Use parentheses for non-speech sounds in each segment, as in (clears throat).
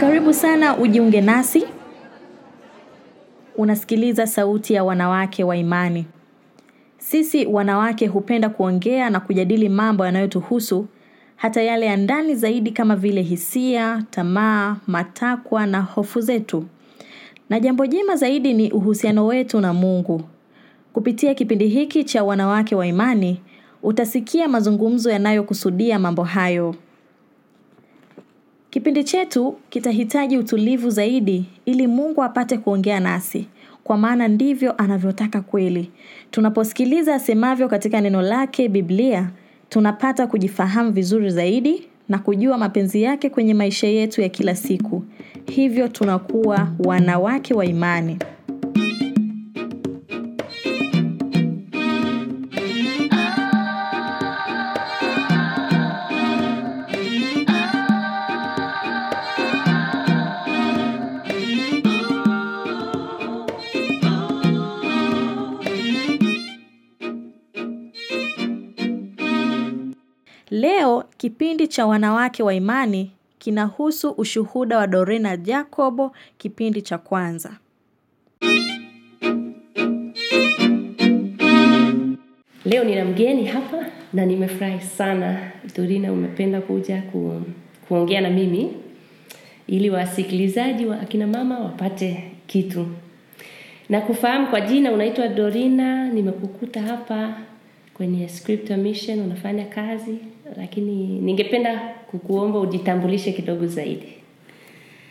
Karibu sana ujiunge nasi. Unasikiliza sauti ya wanawake wa imani. Sisi wanawake hupenda kuongea na kujadili mambo yanayotuhusu hata yale ya ndani zaidi kama vile hisia, tamaa, matakwa na hofu zetu. Na jambo jema zaidi ni uhusiano wetu na Mungu. Kupitia kipindi hiki cha wanawake wa imani, utasikia mazungumzo yanayokusudia mambo hayo. Kipindi chetu kitahitaji utulivu zaidi ili Mungu apate kuongea nasi. Kwa maana ndivyo anavyotaka kweli. Tunaposikiliza asemavyo katika neno lake Biblia, tunapata kujifahamu vizuri zaidi na kujua mapenzi yake kwenye maisha yetu ya kila siku. Hivyo tunakuwa wanawake wa imani. Kipindi cha wanawake wa imani kinahusu ushuhuda wa Dorena Jacobo kipindi cha kwanza. Leo nina mgeni hapa na nimefurahi sana. Dorina umependa kuja ku, kuongea na mimi ili wasikilizaji wa akina mama wapate kitu. Na kufahamu kwa jina unaitwa Dorina, nimekukuta hapa kwenye Scripture Mission unafanya kazi, lakini ningependa kukuomba ujitambulishe kidogo zaidi.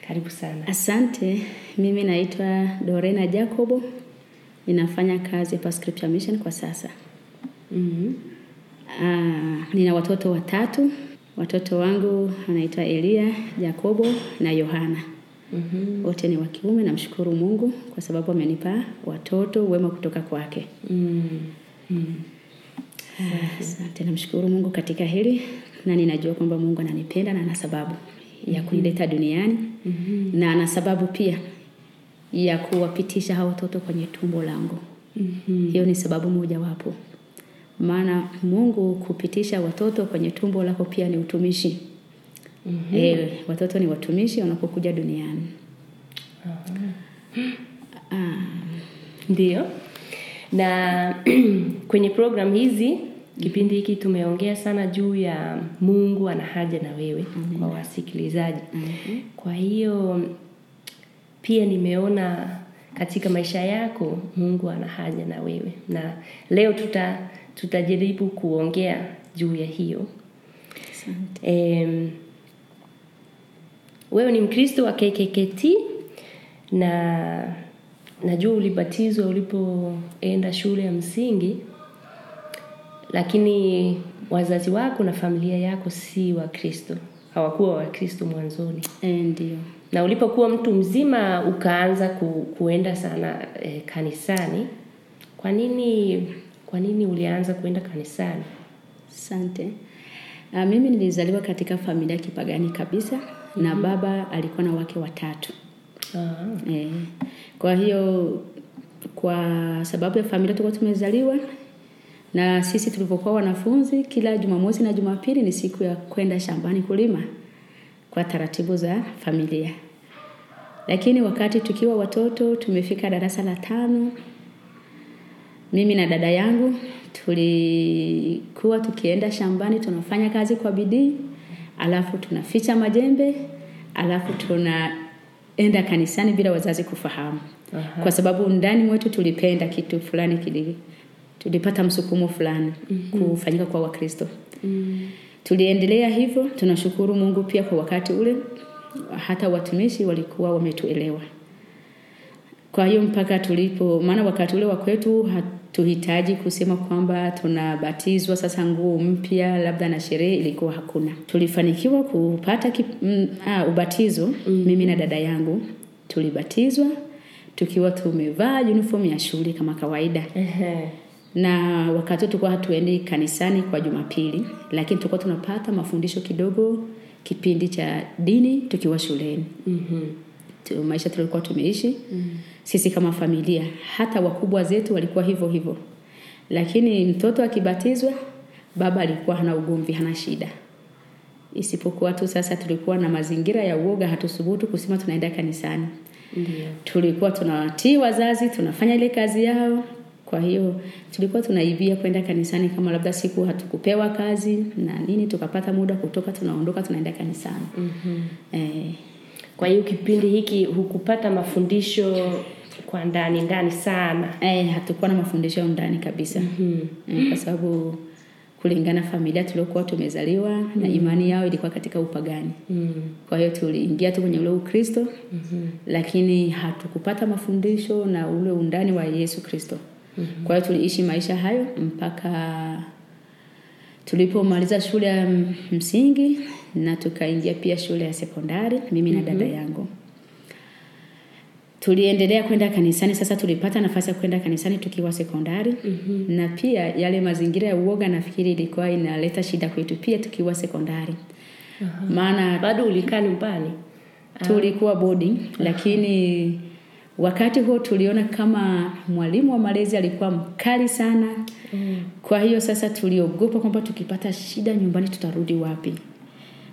Karibu sana. Asante, mimi naitwa Dorena Jacobo. Ninafanya kazi hapa Scripture Mission kwa sasa. Mhm. Ah, nina watoto watatu. Watoto wangu anaitwa Elia, Jacobo na Yohana. Mhm. Wote ni wa kiume, namshukuru Mungu kwa sababu amenipa watoto wema kutoka kwake. Mm. Ah, Asante, namshukuru Mungu katika hili na ninajua kwamba Mungu ananipenda na ana sababu ya kunileta duniani na ana sababu pia ya kuwapitisha hao watoto kwenye tumbo langu. Mhm. Hiyo ni sababu mojawapo. Maana Mungu kupitisha watoto kwenye tumbo lako pia ni utumishi. mm-hmm. e, watoto ni watumishi wanapokuja duniani. Ah, Ndio. Na (clears throat) kwenye program hizi kipindi hiki tumeongea sana juu ya Mungu ana haja na wewe kwa wasikilizaji. Kwa hiyo pia nimeona katika maisha yako Mungu ana haja na wewe. Na leo tuta tutajaribu kuongea juu ya hiyo. um, wewe ni Mkristo wa KKKT na najua ulibatizwa ulipoenda shule ya msingi, lakini wazazi wako na familia yako si Wakristo, hawakuwa Wakristo mwanzoni, Eh, ndio. na ulipokuwa mtu mzima ukaanza ku, kuenda sana e, kanisani. Kwa nini kwa nini ulianza kuenda kanisani? Asante. Uh, mimi nilizaliwa katika familia ya kipagani kabisa na baba alikuwa na wake watatu. Ah, Eh, kwa hiyo kwa sababu ya familia tulikuwa tumezaliwa na sisi tulivyokuwa wanafunzi, kila Jumamosi na Jumapili ni siku ya kwenda shambani kulima kwa taratibu za familia. Lakini wakati tukiwa watoto tumefika darasa la tano, mimi na dada yangu tulikuwa tukienda shambani tunafanya kazi kwa bidii, alafu tunaficha majembe, alafu tunaenda kanisani bila wazazi kufahamu. Aha. Kwa sababu ndani mwetu tulipenda kitu fulani kili tulipata msukumo fulani kufanyika kwa Wakristo. Tuliendelea hivyo, tunashukuru Mungu pia kwa wakati ule hata watumishi walikuwa wametuelewa. Kwa hiyo mpaka tulipo, maana wakati ule wa kwetu hatuhitaji kusema kwamba tunabatizwa sasa nguo mpya labda na sherehe, ilikuwa hakuna. Tulifanikiwa kupata kip, mm, ah, ubatizo mimi na dada yangu tulibatizwa tukiwa tumevaa uniform ya shule kama kawaida Ehe. Na wakati tulikuwa hatuendi kanisani kwa Jumapili, lakini tulikuwa tunapata mafundisho kidogo kipindi cha dini tukiwa shuleni. Mm-hmm. Maisha tulikuwa tumeishi sisi kama familia, hata wakubwa zetu walikuwa hivyo hivyo, lakini mtoto akibatizwa, baba alikuwa hana ugomvi, hana shida. isipokuwa tu sasa tulikuwa na mazingira ya uoga, hatusubutu kusema tunaenda kanisani. Ndiyo. Tulikuwa tunawatii wazazi, tunafanya ile kazi yao. Kwa hiyo tulikuwa tunaibia kwenda kanisani, kama labda siku hatukupewa kazi na nini, tukapata muda kutoka, tunaondoka tunaenda kanisani. mm-hmm. eh, Kwa hiyo kipindi hiki hukupata mafundisho kwa ndani ndani sana. Eh, hatukuwa na mafundisho ndani kabisa mm-hmm. eh, kwa sababu kulingana familia tuliokuwa tumezaliwa mm-hmm. na imani yao ilikuwa katika upagani Mm. kwa hiyo tuliingia tu kwenye ule ukristo mm-hmm. lakini hatukupata mafundisho na ule undani wa yesu kristo mm-hmm. kwa hiyo tuliishi maisha hayo mpaka tulipomaliza shule ya msingi na tukaingia pia shule ya sekondari mimi na dada yangu tuliendelea kwenda kanisani sasa tulipata nafasi ya kwenda kanisani tukiwa sekondari mm-hmm. na pia yale mazingira ya uoga nafikiri ilikuwa inaleta shida kwetu pia tukiwa sekondari uh-huh. maana Bado ulikaa nyumbani. tulikuwa boarding lakini wakati huo tuliona kama mwalimu wa malezi alikuwa mkali sana. Mm. kwa hiyo sasa tuliogopa kwamba tukipata shida nyumbani tutarudi wapi?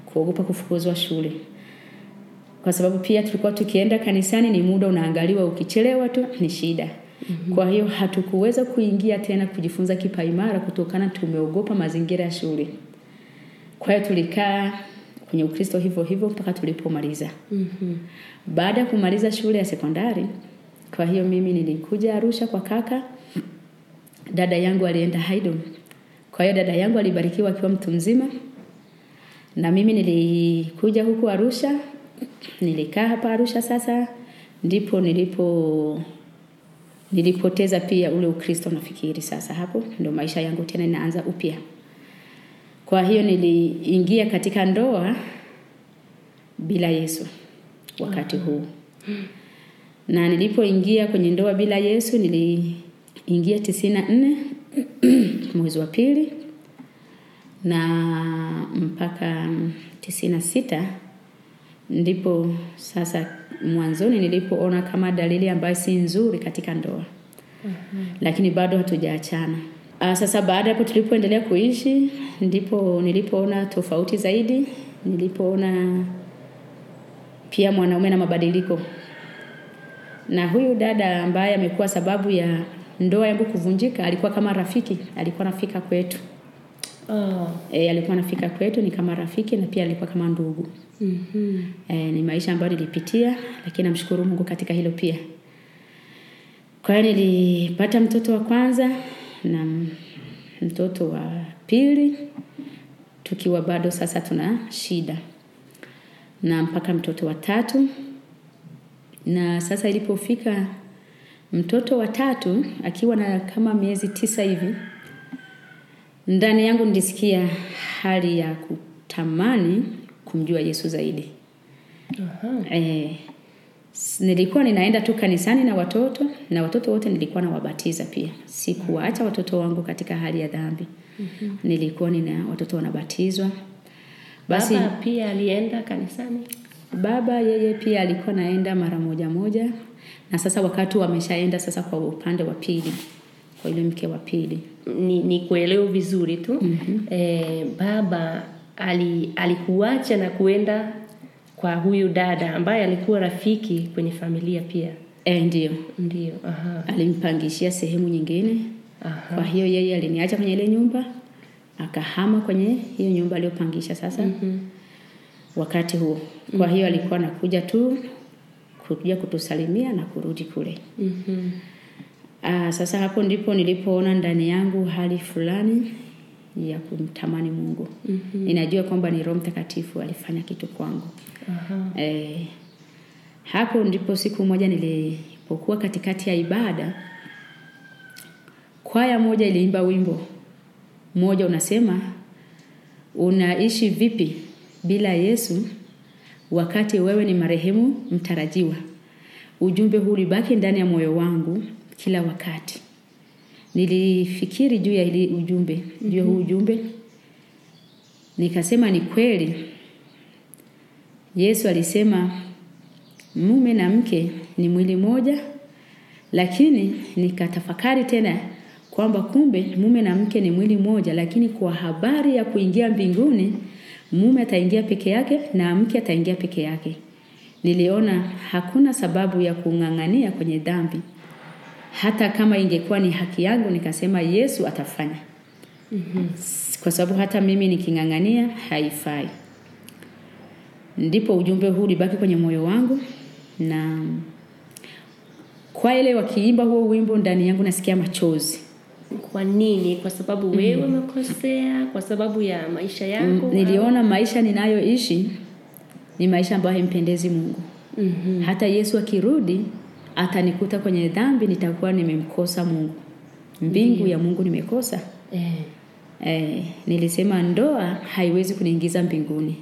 Kuogopa kufukuzwa shule. Kwa sababu pia tulikuwa tukienda kanisani ni muda unaangaliwa ukichelewa tu ni shida. Mm-hmm. kwa hiyo hatukuweza kuingia tena kujifunza kipaimara kutokana tumeogopa mazingira ya shule. Kwa hiyo tulikaa kwenye ukristo hivyo hivyo mpaka tulipomaliza. Mhm. baada ya kumaliza shule ya sekondari kwa hiyo mimi nilikuja arusha kwa kaka. Dada yangu alienda haydom kwa hiyo dada yangu alibarikiwa akiwa mtu mzima. Na mimi nilikuja huku arusha nilikaa hapa arusha sasa ndipo nilipo nilipoteza pia ule ukristo nafikiri sasa hapo. Ndio maisha yangu tena inaanza upya kwa hiyo niliingia katika ndoa bila yesu wakati huu. Na nilipoingia kwenye ndoa bila yesu niliingia tisini na nne (clears throat) mwezi wa pili na mpaka tisini na sita ndipo sasa mwanzoni nilipoona kama dalili ambayo si nzuri katika ndoa. Lakini bado hatujaachana Ah, sasa baada hapo tulipoendelea kuishi ndipo nilipoona tofauti zaidi nilipoona pia mwanaume na mabadiliko na huyu dada ambaye amekuwa sababu ya ndoa yangu kuvunjika alikuwa kama rafiki alikuwa anafika kwetu Oh. e, alikuwa anafika kwetu ni kama rafiki na pia alikuwa kama ndugu Mhm. e, ni maisha ambayo nilipitia lakini namshukuru mungu katika hilo pia kwa hiyo nilipata mtoto wa kwanza na mtoto wa pili. Tukiwa bado sasa tuna shida na mpaka mtoto wa tatu. Na sasa ilipofika mtoto wa tatu akiwa na kama miezi tisa hivi ndani yangu nilisikia hali ya kutamani kumjua yesu zaidi. Uh-huh. s- nilikuwa ninaenda tu kanisani na watoto na watoto wote nilikuwa nawabatiza pia sikuwaacha watoto wangu katika hali ya dhambi mm-hmm. nilikuwa nina watoto wanabatizwa basi Baba pia alienda kanisani. baba yeye pia alikuwa naenda mara moja moja na sasa wakati wameshaenda sasa kwa upande wa pili kwa yule mke wa pili Ni, ni kuelewa vizuri tu. Mm-hmm. e, baba ali, alikuacha na kuenda kwa huyu dada ambaye alikuwa rafiki kwenye familia pia. e, ndio Ndio. Aha. alimpangishia sehemu nyingine Aha. kwa hiyo yeye aliniacha kwenye ile nyumba akahama kwenye hiyo nyumba aliyopangisha sasa mm-hmm. wakati huo kwa hiyo alikuwa anakuja tu kuja kutusalimia na kurudi kule Mhm. Aa, sasa hapo ndipo nilipoona ndani yangu hali fulani ya kumtamani mungu mm-hmm. ninajua kwamba ni roho mtakatifu alifanya kitu kwangu uh-huh. e, hapo ndipo siku moja nilipokuwa katikati ya ibada, kwaya moja iliimba wimbo mmoja unasema, unaishi vipi bila Yesu wakati wewe ni marehemu mtarajiwa? Ujumbe huu ulibaki ndani ya moyo wangu kila wakati. Nilifikiri juu ya ili ujumbe, juu ya huu ujumbe, nikasema ni kweli Yesu alisema mume na mke ni mwili moja, lakini nikatafakari tena kwamba kumbe mume na mke ni mwili moja, lakini kwa habari ya kuingia mbinguni mume ataingia peke yake na mke ataingia peke yake. Niliona hakuna sababu ya kung'ang'ania kwenye dhambi. Hata kama ingekuwa ni haki yangu, nikasema Yesu atafanya. Kwa sababu hata mimi niking'ang'ania haifai. Ndipo ujumbe huu ulibaki kwenye moyo wangu na kwa ile wakiimba huo wimbo ndani yangu nasikia machozi. Kwa nini? Kwa sababu wewe umekosea, kwa sababu ya maisha yako. Niliona maisha ninayoishi ni maisha ambayo haimpendezi Mungu. Mhm. Hata Yesu akirudi atanikuta kwenye dhambi, nitakuwa nimemkosa Mungu. Mbingu ya Mungu nimekosa. Eh, Eh, nilisema ndoa haiwezi kuniingiza mbinguni.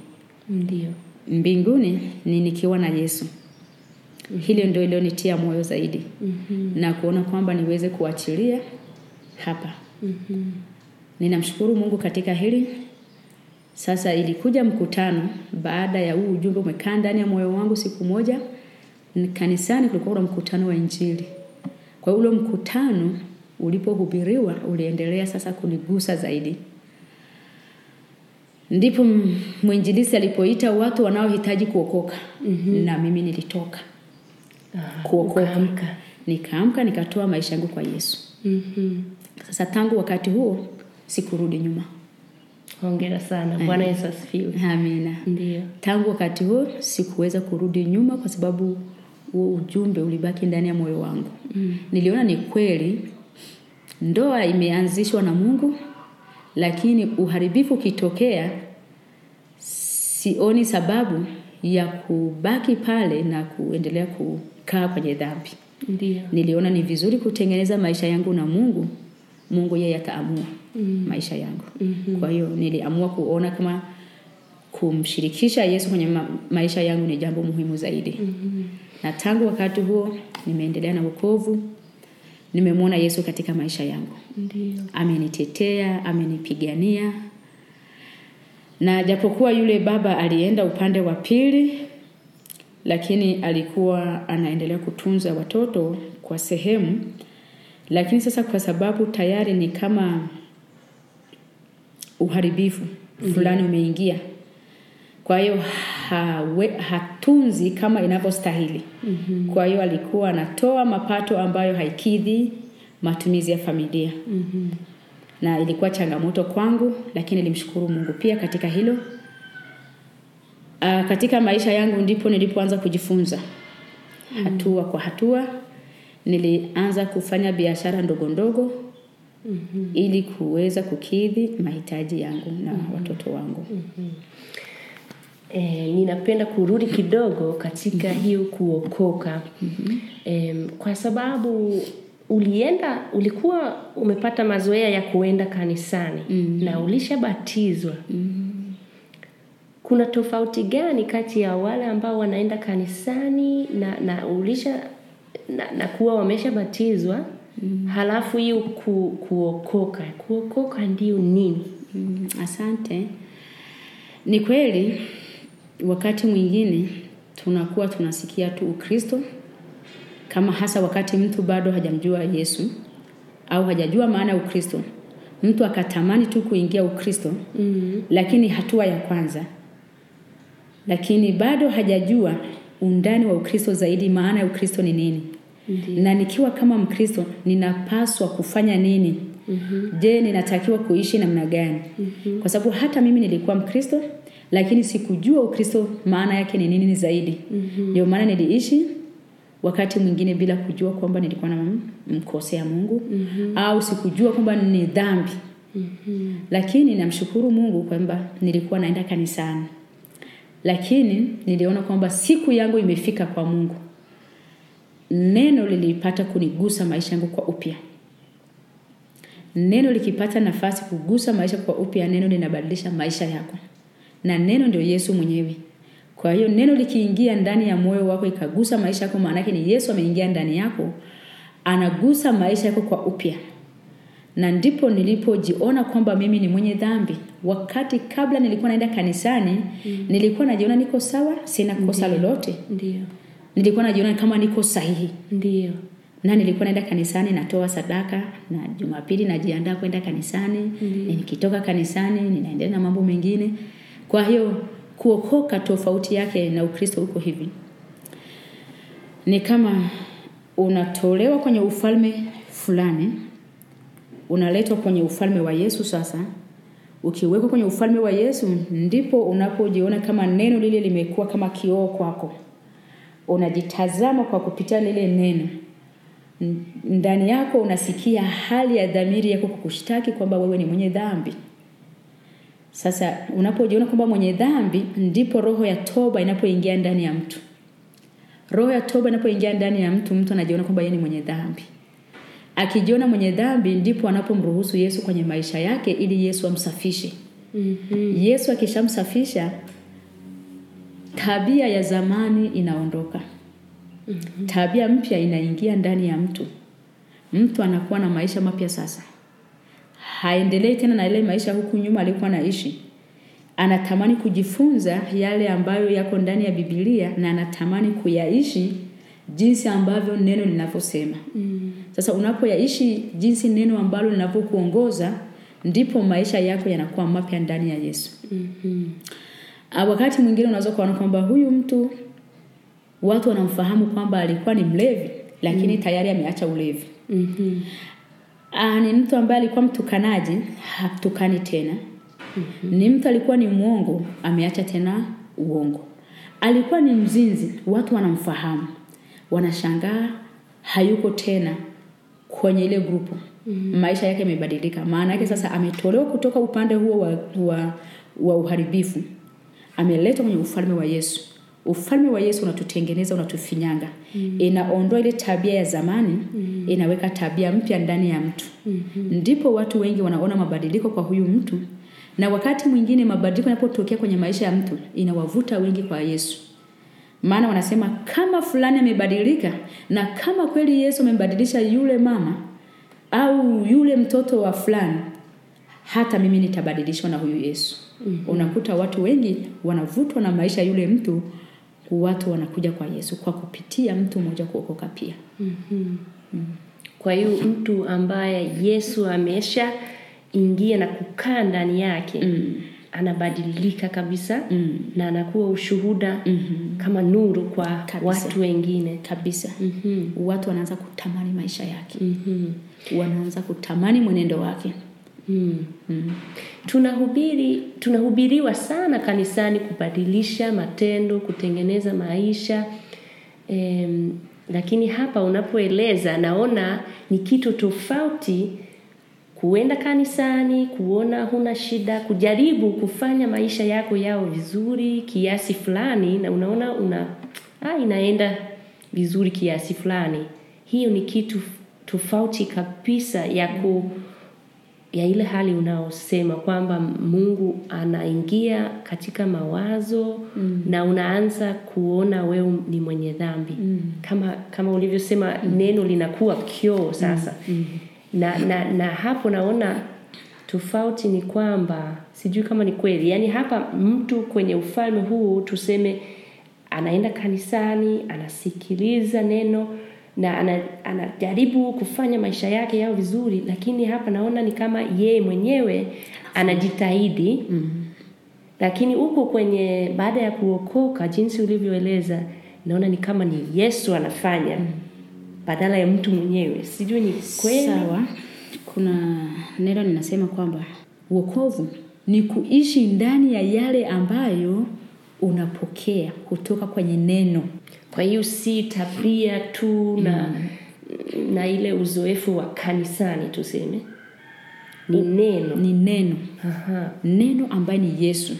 ndio. Mbinguni ni nikiwa na Yesu. Hilo ndio ilionitia moyo zaidi Mhm. na kuona kwamba niweze kuachilia hapa. Mhm. Ninamshukuru Mungu katika hili. Sasa ilikuja mkutano baada ya huu ujumbe umekaa ndani ya moyo wangu siku moja. Kanisani kulikuwa kuna mkutano wa Injili. Kwa hiyo ule mkutano ulipohubiriwa uliendelea sasa kunigusa zaidi. Ndipo mwinjilisi alipoita watu wanaohitaji kuokoka na mimi nilitoka Ah, kuokoka. Nikaamka nikatoa maisha yangu kwa Yesu. Mhm. Sasa tangu wakati huo sikurudi nyuma. Hongera sana. Bwana Yesu asifiwe. Amina. Ndio. Tangu wakati huo sikuweza kurudi nyuma kwa sababu huo ujumbe ulibaki ndani ya moyo wangu. Mm. Niliona ni kweli ndoa imeanzishwa na Mungu, lakini uharibifu ukitokea, sioni sababu ya kubaki pale na kuendelea kukaa kwenye dhambi. Niliona ni vizuri kutengeneza maisha yangu na Mungu. Mungu yeye ataamua Mm. maisha yangu. Mhm. Kwa hiyo niliamua kuona kama kumshirikisha Yesu kwenye ma maisha yangu ni jambo muhimu zaidi. Mhm. Na tangu wakati huo nimeendelea na wokovu. Nimemwona Yesu katika maisha yangu. Ndiyo. Amenitetea, amenipigania. Na japokuwa yule baba alienda upande wa pili, lakini alikuwa anaendelea kutunza watoto kwa sehemu. Lakini sasa kwa sababu tayari ni kama uharibifu fulani umeingia. Kwa hiyo hawe, hatunzi kama inavyostahili. Mhm. Kwa hiyo alikuwa anatoa mapato ambayo haikidhi matumizi ya familia. Mhm. Na ilikuwa changamoto kwangu, lakini nilimshukuru Mungu pia katika hilo. Aa, katika maisha yangu ndipo nilipoanza kujifunza hatua kwa hatua. Nilianza kufanya biashara ndogo ndogo Mhm. ili kuweza kukidhi mahitaji yangu na watoto wangu. E, ninapenda kurudi kidogo katika hiyo kuokoka. E, kwa sababu ulienda ulikuwa umepata mazoea ya kuenda kanisani na ulishabatizwa. Kuna tofauti gani kati ya wale ambao wanaenda kanisani na, na ulisha na, na kuwa wameshabatizwa halafu hiyo ku, kuokoka? Kuokoka ndio nini? Mm, asante. Ni kweli wakati mwingine tunakuwa tunasikia tu Ukristo kama hasa wakati mtu bado hajamjua Yesu au hajajua maana ya Ukristo. Mtu akatamani tu kuingia Ukristo mm. lakini hatua ya kwanza. Lakini bado hajajua undani wa Ukristo zaidi maana ya Ukristo ni nini. Ndiyo. Na nikiwa kama Mkristo ninapaswa kufanya nini? Mhm. Je, ninatakiwa kuishi namna gani? Kwa sababu hata mimi nilikuwa Mkristo lakini sikujua Ukristo maana yake ni nini zaidi. Ndio maana niliishi wakati mwingine bila kujua kwamba nilikuwa na mkosea Mungu au sikujua kwamba ni dhambi. Lakini namshukuru Mungu kwamba nilikuwa naenda kanisani. Lakini niliona kwamba siku yangu imefika kwa Mungu. Neno lilipata kunigusa maisha yangu kwa upya. Neno likipata nafasi kugusa maisha kwa upya, neno linabadilisha maisha yako. Na neno ndio Yesu mwenyewe. Kwa hiyo neno likiingia ndani ya moyo wako ikagusa maisha yako, maana yake ni Yesu ameingia ndani yako, anagusa maisha yako kwa upya. Na ndipo nilipojiona kwamba mimi ni mwenye dhambi. Wakati kabla nilikuwa naenda kanisani, nilikuwa najiona niko sawa, sina kosa lolote. Ndio. Nilikuwa najiona kama niko sahihi. Ndio. Na nilikuwa naenda kanisani natoa sadaka na Jumapili najiandaa kwenda kanisani. Nikitoka kanisani ninaendelea na mambo mengine. Kwa hiyo kuokoka tofauti yake na ukristo huko hivi. Ni kama unatolewa kwenye ufalme fulani unaletwa kwenye ufalme wa yesu sasa. Ukiwekwa kwenye ufalme wa yesu ndipo unapojiona kama neno lile limekuwa kama kioo kwako. Unajitazama kwa kupitia lile neno. Ndani yako unasikia hali ya dhamiri yako kukushtaki kwamba wewe ni mwenye dhambi sasa unapojiona kwamba mwenye dhambi ndipo roho ya toba inapoingia ndani ya mtu. Roho ya toba inapoingia ndani ya mtu mtu anajiona kwamba yeye ni mwenye dhambi. Akijiona mwenye dhambi ndipo anapomruhusu yesu kwenye maisha yake ili yesu amsafishe. Mm-hmm. yesu akishamsafisha tabia ya zamani inaondoka. Mm-hmm. tabia mpya inaingia ndani ya mtu. Mtu anakuwa na maisha mapya sasa haendelei tena na ile maisha huku nyuma alikuwa naishi anatamani kujifunza yale ambayo yako ndani ya bibilia na anatamani kuyaishi jinsi ambavyo neno linavyosema mm. sasa unapoyaishi jinsi neno ambalo linavyokuongoza ndipo maisha yako yanakuwa mapya ndani ya yesu mm-hmm. wakati mwingine unaweza kuona kwamba huyu mtu watu wanamfahamu kwamba alikuwa ni mlevi lakini mm. tayari ameacha ulevi Mhm. Ah, ni mtu ambaye alikuwa mtukanaji hatukani tena. Mm-hmm. ni mtu alikuwa ni mwongo ameacha tena uongo. Alikuwa ni mzinzi watu wanamfahamu. Wanashangaa hayuko tena kwenye ile grupu. Mm-hmm. maisha yake yamebadilika. Maana yake sasa ametolewa kutoka upande huo wa, wa, wa uharibifu. Ameletwa kwenye ufalme wa yesu ufalme wa yesu unatutengeneza unatufinyanga mm. inaondoa ile tabia ya zamani mm. inaweka tabia mpya ndani ya mtu mm-hmm. ndipo watu wengi wanaona mabadiliko kwa huyu mtu na wakati mwingine mabadiliko yanapotokea kwenye maisha ya mtu inawavuta wengi kwa yesu maana wanasema kama fulani amebadilika na kama kweli yesu amembadilisha yule mama au yule mtoto wa fulani hata mimi nitabadilishwa na huyu yesu mm-hmm. unakuta watu wengi wanavutwa na maisha yule mtu watu wanakuja kwa yesu kwa kupitia mtu mmoja kuokoka pia kwa hiyo mtu ambaye yesu amesha ingia na kukaa ndani yake mm. anabadilika kabisa mm. na anakuwa ushuhuda mm-hmm. kama nuru kwa Kabisa. watu wengine kabisa mm-hmm. watu wanaanza kutamani maisha yake Mm-hmm. wanaanza kutamani mwenendo wake Mm. tunahubiri tunahubiriwa sana kanisani kubadilisha matendo kutengeneza maisha. Em, lakini hapa unapoeleza naona ni kitu tofauti kuenda kanisani kuona huna shida kujaribu kufanya maisha yako yao vizuri kiasi fulani na unaona una ah, inaenda vizuri kiasi fulani. Hiyo ni kitu tofauti kabisa ya ku ya ile hali unaosema kwamba mungu anaingia katika mawazo mm. na unaanza kuona wewe ni mwenye dhambi mm. kama kama ulivyosema mm. neno linakuwa kioo sasa mm. na, na, na hapo naona tofauti ni kwamba sijui kama ni kweli yaani hapa mtu kwenye ufalme huu tuseme anaenda kanisani anasikiliza neno na anajaribu kufanya maisha yake yao vizuri lakini hapa naona ni kama yeye mwenyewe anajitahidi. Mm-hmm. lakini huko kwenye baada ya kuokoka jinsi ulivyoeleza naona ni kama ni yesu anafanya mm-hmm. badala ya mtu mwenyewe. Sijui ni kweli. Sawa. Kuna neno linasema kwamba uokovu ni kuishi ndani ya yale ambayo unapokea kutoka kwenye neno kwa hiyo si tabia tu na na ile uzoefu wa kanisani tuseme. Ni neno. Ni neno. Aha. neno ambaye ni yesu.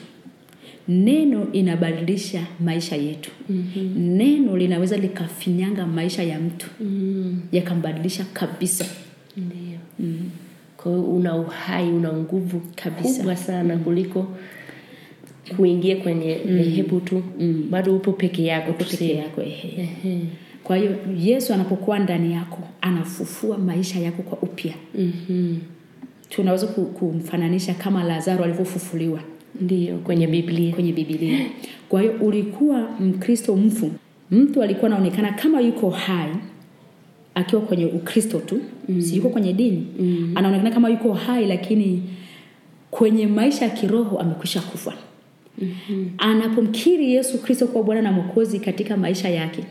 Neno inabadilisha maisha yetu. Mm-hmm. neno linaweza likafinyanga maisha ya mtu. Mm, yakambadilisha kabisa. Ndio. Kwa hiyo una uhai una nguvu Kabisa. kubwa sana kuliko kuingia kwenye dhehebu tu bado upo peke yako peke yako ehe. Ehe. kwa hiyo yesu anapokuwa ndani yako anafufua maisha yako kwa upya Mhm. tunaweza kumfananisha kama lazaro alivyofufuliwa ndio kwenye biblia kwenye biblia kwa hiyo ulikuwa mkristo mfu mtu alikuwa anaonekana kama yuko hai akiwa kwenye ukristo tu mm. si yuko kwenye dini mm. anaonekana kama yuko hai lakini kwenye maisha ya kiroho amekwisha kufa mm-hmm. Anapomkiri yesu kristo kuwa bwana na mwokozi katika maisha yake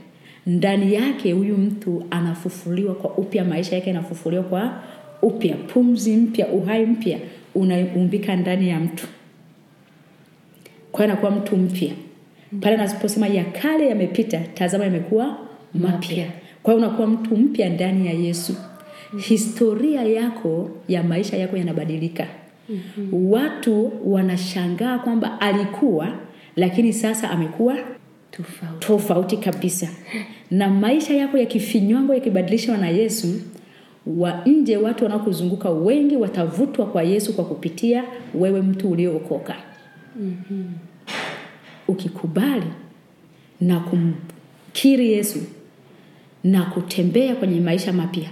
ndani yake huyu mtu anafufuliwa kwa upya maisha yake yanafufuliwa kwa upya. Pumzi mpya uhai mpya unaumbika ndani ya mtu. Kwa anakuwa mtu mpya. Pale anaposema ya kale yamepita tazama yamekuwa mapya. kwa hiyo unakuwa mtu mpya ndani ya yesu. Historia yako ya maisha yako yanabadilika mm-hmm. watu wanashangaa kwamba alikuwa lakini sasa amekuwa tofauti tofauti kabisa na maisha yako yakifinywangwa yakibadilishwa na yesu wa nje watu wanaokuzunguka wengi watavutwa kwa yesu kwa kupitia wewe mtu uliookoka mm-hmm. ukikubali na kumkiri yesu na kutembea kwenye maisha mapya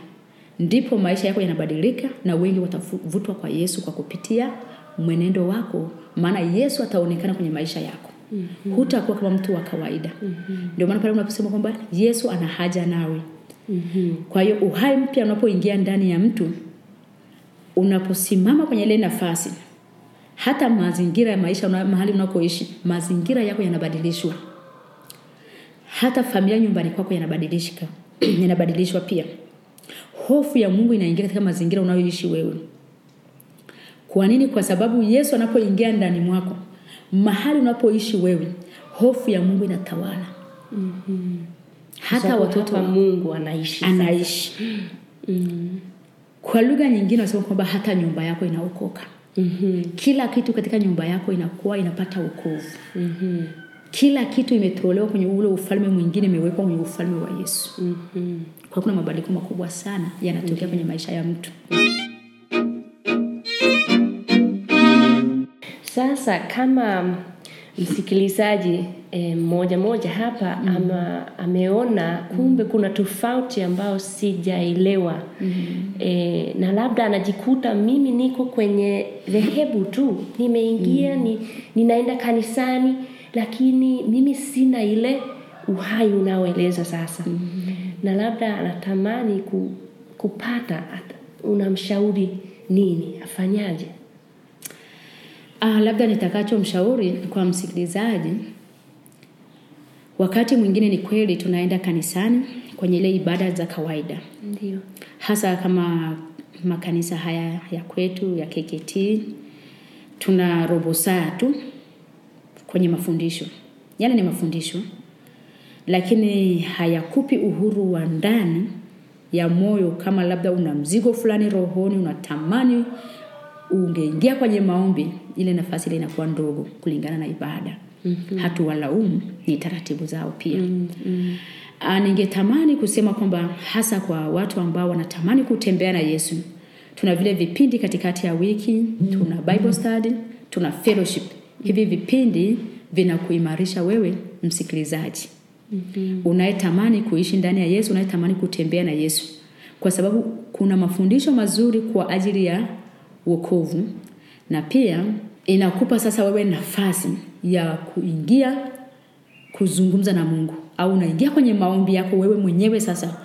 ndipo maisha yako yanabadilika na wengi watavutwa kwa yesu kwa kupitia mwenendo wako maana yesu ataonekana kwenye maisha yako mm-hmm. hutakuwa kama mtu wa kawaida mm-hmm. ndio maana pale unaposema kwamba yesu ana haja nawe mm-hmm. kwa hiyo uhai mpya unapoingia ndani ya mtu unaposimama kwenye ile nafasi hata mazingira ya maisha una, mahali unakoishi mazingira yako yanabadilishwa hata familia nyumbani kwako yanabadilishika (clears throat) yanabadilishwa pia hofu ya mungu inaingia katika mazingira unayoishi wewe kwa nini kwa sababu yesu anapoingia ndani mwako mahali unapoishi wewe hofu ya mungu inatawala mm-hmm. hata watoto wa mungu anaishi anaishi mm. kwa lugha nyingine wanasema kwamba hata nyumba yako inaokoka mm-hmm. kila kitu katika nyumba yako inakuwa inapata ukovu mm-hmm. kila kitu imetolewa kwenye ule ufalme mwingine imewekwa kwenye ufalme wa yesu mm-hmm. Kwa kuna mabadiliko makubwa sana yanatokea mm-hmm. kwenye maisha ya mtu sasa kama msikilizaji e, mmoja moja hapa mm. ama, ameona kumbe mm. kuna tofauti ambayo sijaelewa mm. e, na labda anajikuta mimi niko kwenye dhehebu tu nimeingia mm. ni, ninaenda kanisani lakini mimi sina ile uhai unaoeleza sasa mm. Na labda anatamani ku, kupata unamshauri nini afanyaje? Ah, labda nitakachomshauri kwa msikilizaji, wakati mwingine ni kweli tunaenda kanisani kwenye ile ibada za kawaida, ndio. Hasa kama makanisa haya ya kwetu ya KKT, tuna robo saa tu kwenye mafundisho, yale ni mafundisho, lakini hayakupi uhuru wa ndani ya moyo, kama labda una mzigo fulani rohoni, unatamani ungeingia kwenye maombi ile nafasi ile inakuwa ndogo kulingana na ibada mm-hmm. hatuwalaumu ni taratibu zao pia mm-hmm. ningetamani kusema kwamba hasa kwa watu ambao wanatamani kutembea na yesu tuna vile vipindi katikati ya wiki mm-hmm. tuna bible study tuna fellowship hivi vipindi vinakuimarisha wewe msikilizaji mm-hmm. unayetamani kuishi ndani ya yesu unayetamani kutembea na yesu kwa sababu kuna mafundisho mazuri kwa ajili ya wokovu na pia inakupa sasa wewe nafasi ya kuingia kuzungumza na mungu au unaingia kwenye maombi yako wewe mwenyewe sasa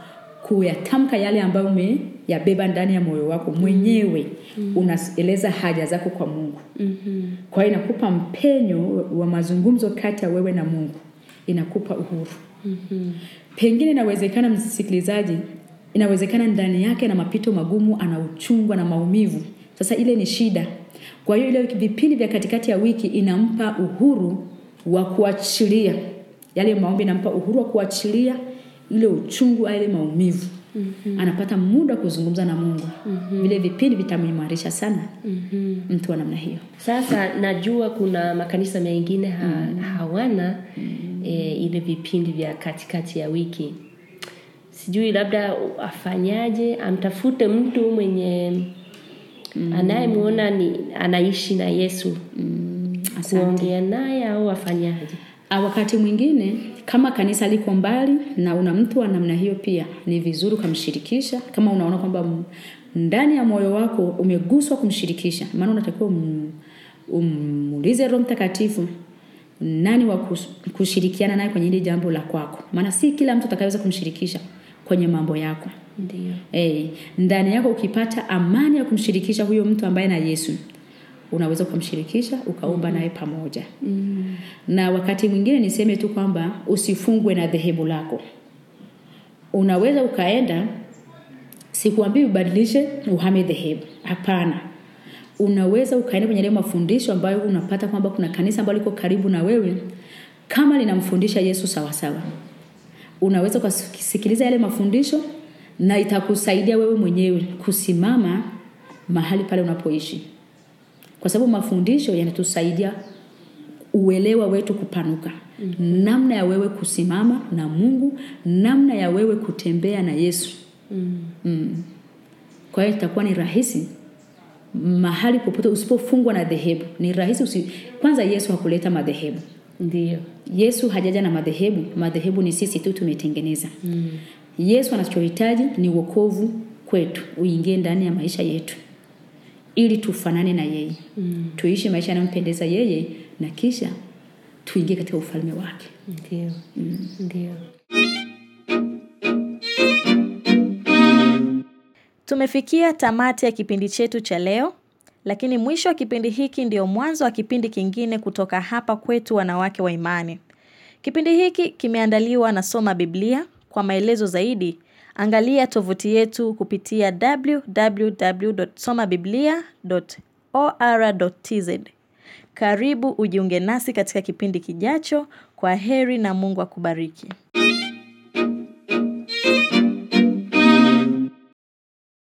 kuyatamka yale ambayo umeyabeba ndani ya moyo wako mwenyewe mm-hmm. unaeleza haja zako kwa mungu mm-hmm. kwa hiyo inakupa mpenyo wa mazungumzo kati ya wewe na mungu inakupa uhuru mm-hmm. pengine inawezekana msikilizaji inawezekana ndani yake na mapito magumu ana uchungwa na maumivu sasa ile ni shida kwa hiyo ile vipindi vya katikati ya wiki inampa uhuru wa kuachilia yale maombi inampa uhuru wa kuachilia ile uchungu ile maumivu mm-hmm. anapata muda wa kuzungumza na mungu mm-hmm. vile vipindi vitamuimarisha sana mm-hmm. mtu wa namna hiyo sasa najua kuna makanisa mengine ha, mm-hmm. hawana mm-hmm. E, ile vipindi vya katikati ya wiki. Sijui labda afanyaje amtafute mtu mwenye mm. anayemwona ni anaishi na yesu. Mm, kuongea naye au afanyaje? Wakati mwingine kama kanisa liko mbali na una mtu wa namna hiyo pia ni vizuri ukamshirikisha. Kama unaona kwamba ndani ya moyo wako umeguswa kumshirikisha maana unatakiwa umuulize um, roho mtakatifu nani wa kushirikiana naye kwenye hili jambo la kwako? Maana si kila mtu atakaweza kumshirikisha kwenye mambo yako. Hey, ndani yako ukipata amani ya kumshirikisha huyo mtu ambaye na yesu unaweza ukamshirikisha ukaomba naye pamoja. Na wakati mwingine niseme tu kwamba usifungwe na dhehebu lako. Unaweza ukaenda sikuambii ubadilishe uhame dhehebu. Hapana unaweza ukaenda kwenye yale mafundisho ambayo unapata kwamba kuna kanisa ambalo liko karibu na wewe kama linamfundisha yesu sawasawa unaweza ukasikiliza yale mafundisho na itakusaidia wewe mwenyewe kusimama mahali pale unapoishi kwa sababu mafundisho yanatusaidia uelewa wetu kupanuka mm-hmm. namna ya wewe kusimama na mungu namna ya wewe kutembea na yesu mm. Mm. kwa hiyo itakuwa ni rahisi mahali popote usipofungwa na dhehebu. Ni rahisi usi... kwanza yesu hakuleta madhehebu. Ndio yesu hajaja na madhehebu. Madhehebu ni sisi tu tumetengeneza. Mm. yesu anachohitaji ni wokovu kwetu uingie ndani ya maisha yetu ili tufanane na yeye. Mm. tuishi maisha yanayompendeza yeye na kisha tuingie katika ufalme wake. Ndio mm. ndio Tumefikia tamati ya kipindi chetu cha leo, lakini mwisho wa kipindi hiki ndio mwanzo wa kipindi kingine kutoka hapa kwetu wanawake wa imani. Kipindi hiki kimeandaliwa na Soma Biblia. Kwa maelezo zaidi, angalia tovuti yetu kupitia www.somabiblia.or.tz. Karibu ujiunge nasi katika kipindi kijacho. Kwa heri na Mungu akubariki.